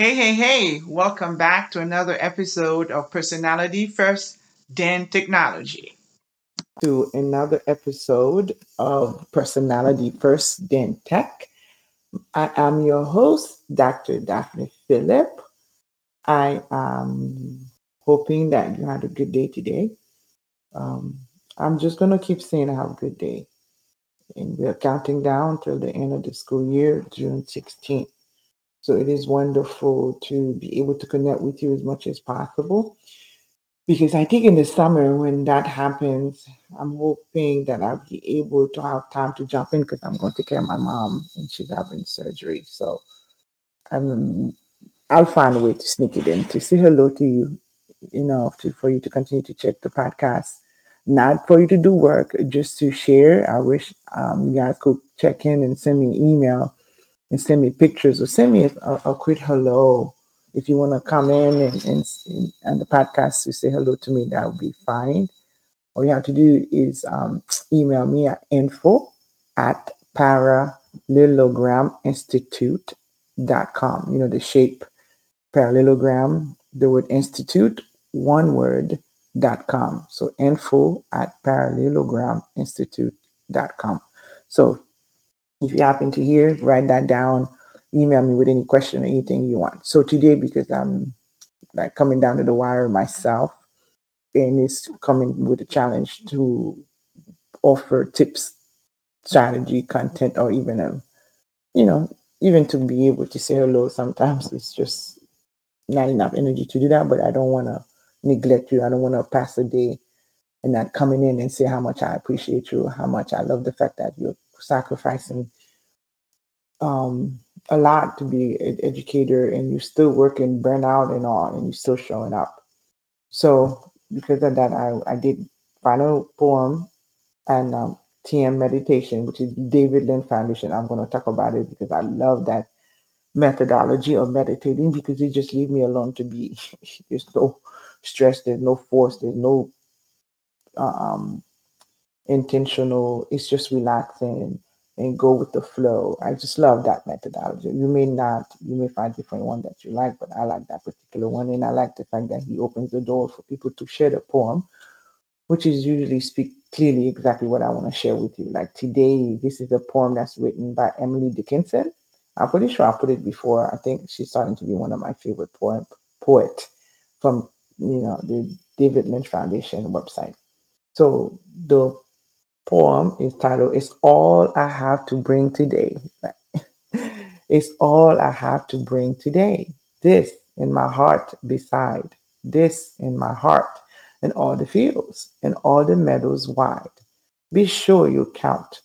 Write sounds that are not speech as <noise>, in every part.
Hey, hey, hey, welcome back to another episode of Personality First, then Technology. To another episode of Personality First, then Tech. I am your host, Dr. Daphne Phillip. I am hoping that you had a good day today. Um, I'm just going to keep saying have a good day. And we're counting down till the end of the school year, June 16th. So it is wonderful to be able to connect with you as much as possible. Because I think in the summer, when that happens, I'm hoping that I'll be able to have time to jump in because I'm going to care of my mom and she's having surgery. So I'm, I'll find a way to sneak it in to say hello to you, you know, to, for you to continue to check the podcast. Not for you to do work, just to share. I wish um, you guys could check in and send me an email and send me pictures or send me a, a quick hello. If you want to come in and, and, and the podcast to say hello to me, that would be fine. All you have to do is um, email me at info at parallelograminstitute.com. You know, the shape parallelogram, the word institute, one word, dot com. So info at parallelograminstitute.com. So if you happen to hear, write that down. Email me with any question or anything you want. So today, because I'm like coming down to the wire myself, and it's coming with a challenge to offer tips, strategy, content, or even a, you know, even to be able to say hello. Sometimes it's just not enough energy to do that. But I don't want to neglect you. I don't want to pass a day and not coming in and say how much I appreciate you, how much I love the fact that you're sacrificing um, a lot to be an educator and you're still working burnout and all and you're still showing up. So because of that i, I did final poem and um, tm meditation which is david lynn foundation. I'm going to talk about it because i love that methodology of meditating because it just leave me alone to be <laughs> there's no stress there's no force there's no um intentional it's just relaxing and go with the flow. I just love that methodology. You may not, you may find different one that you like, but I like that particular one. And I like the fact that he opens the door for people to share the poem, which is usually speak clearly exactly what I want to share with you. Like today, this is a poem that's written by Emily Dickinson. I'm pretty sure I put it before. I think she's starting to be one of my favorite poem poet from you know the David Lynch Foundation website. So the poem is titled It's All I Have to Bring Today. <laughs> it's all I have to bring today. This in my heart beside, this in my heart, and all the fields and all the meadows wide. Be sure you count.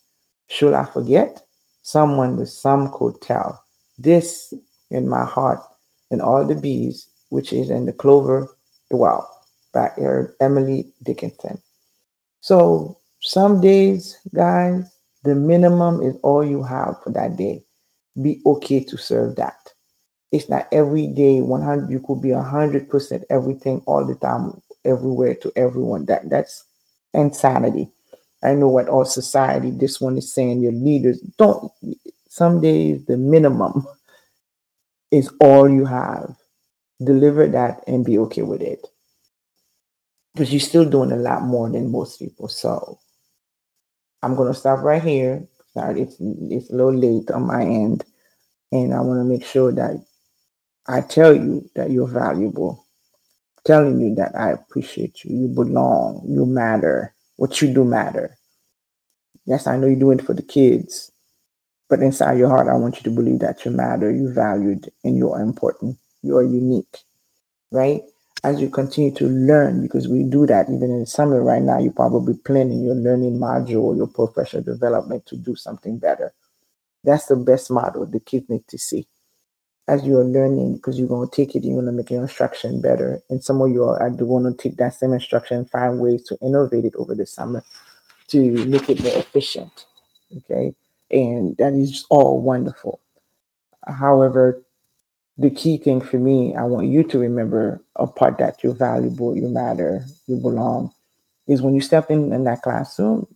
Should I forget? Someone with some could tell. This in my heart and all the bees, which is in the clover dwell, by Emily Dickinson. So some days, guys, the minimum is all you have for that day. Be okay to serve that. It's not every day 100 you could be 100% everything all the time everywhere to everyone. That that's insanity. I know what all society this one is saying your leaders don't some days the minimum <laughs> is all you have. Deliver that and be okay with it. Because you're still doing a lot more than most people. So I'm going to stop right here. Sorry, it's, it's a little late on my end. And I want to make sure that I tell you that you're valuable, telling you that I appreciate you. You belong. You matter. What you do matter. Yes, I know you're doing it for the kids, but inside your heart, I want you to believe that you matter, you're valued, and you're important. You're unique, right? As you continue to learn, because we do that even in the summer right now, you're probably planning your learning module, your professional development to do something better. That's the best model the kids need to see as you're learning because you're going to take it, you're going to make your instruction better. And some of you are want to take that same instruction and find ways to innovate it over the summer to make it more efficient. Okay. And that is all wonderful. However, the key thing for me, I want you to remember a part that you're valuable, you matter, you belong, is when you step in, in that classroom,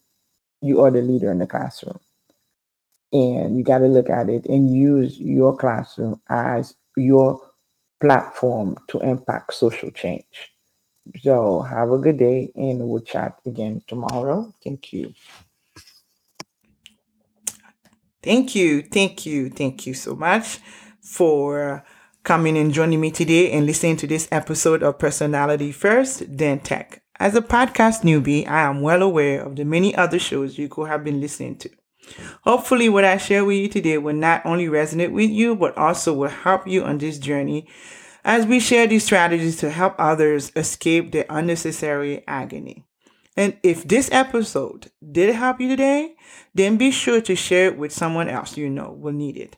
you are the leader in the classroom. And you got to look at it and use your classroom as your platform to impact social change. So have a good day and we'll chat again tomorrow. Thank you. Thank you, thank you, thank you so much for coming and joining me today and listening to this episode of Personality First, then Tech. As a podcast newbie, I am well aware of the many other shows you could have been listening to. Hopefully, what I share with you today will not only resonate with you, but also will help you on this journey as we share these strategies to help others escape the unnecessary agony. And if this episode did help you today, then be sure to share it with someone else you know will need it.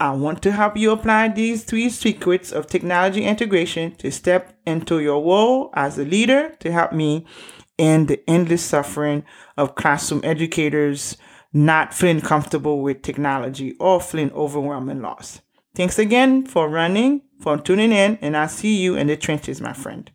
I want to help you apply these three secrets of technology integration to step into your role as a leader to help me end the endless suffering of classroom educators not feeling comfortable with technology or feeling overwhelmed and lost. Thanks again for running, for tuning in, and I'll see you in the trenches, my friend.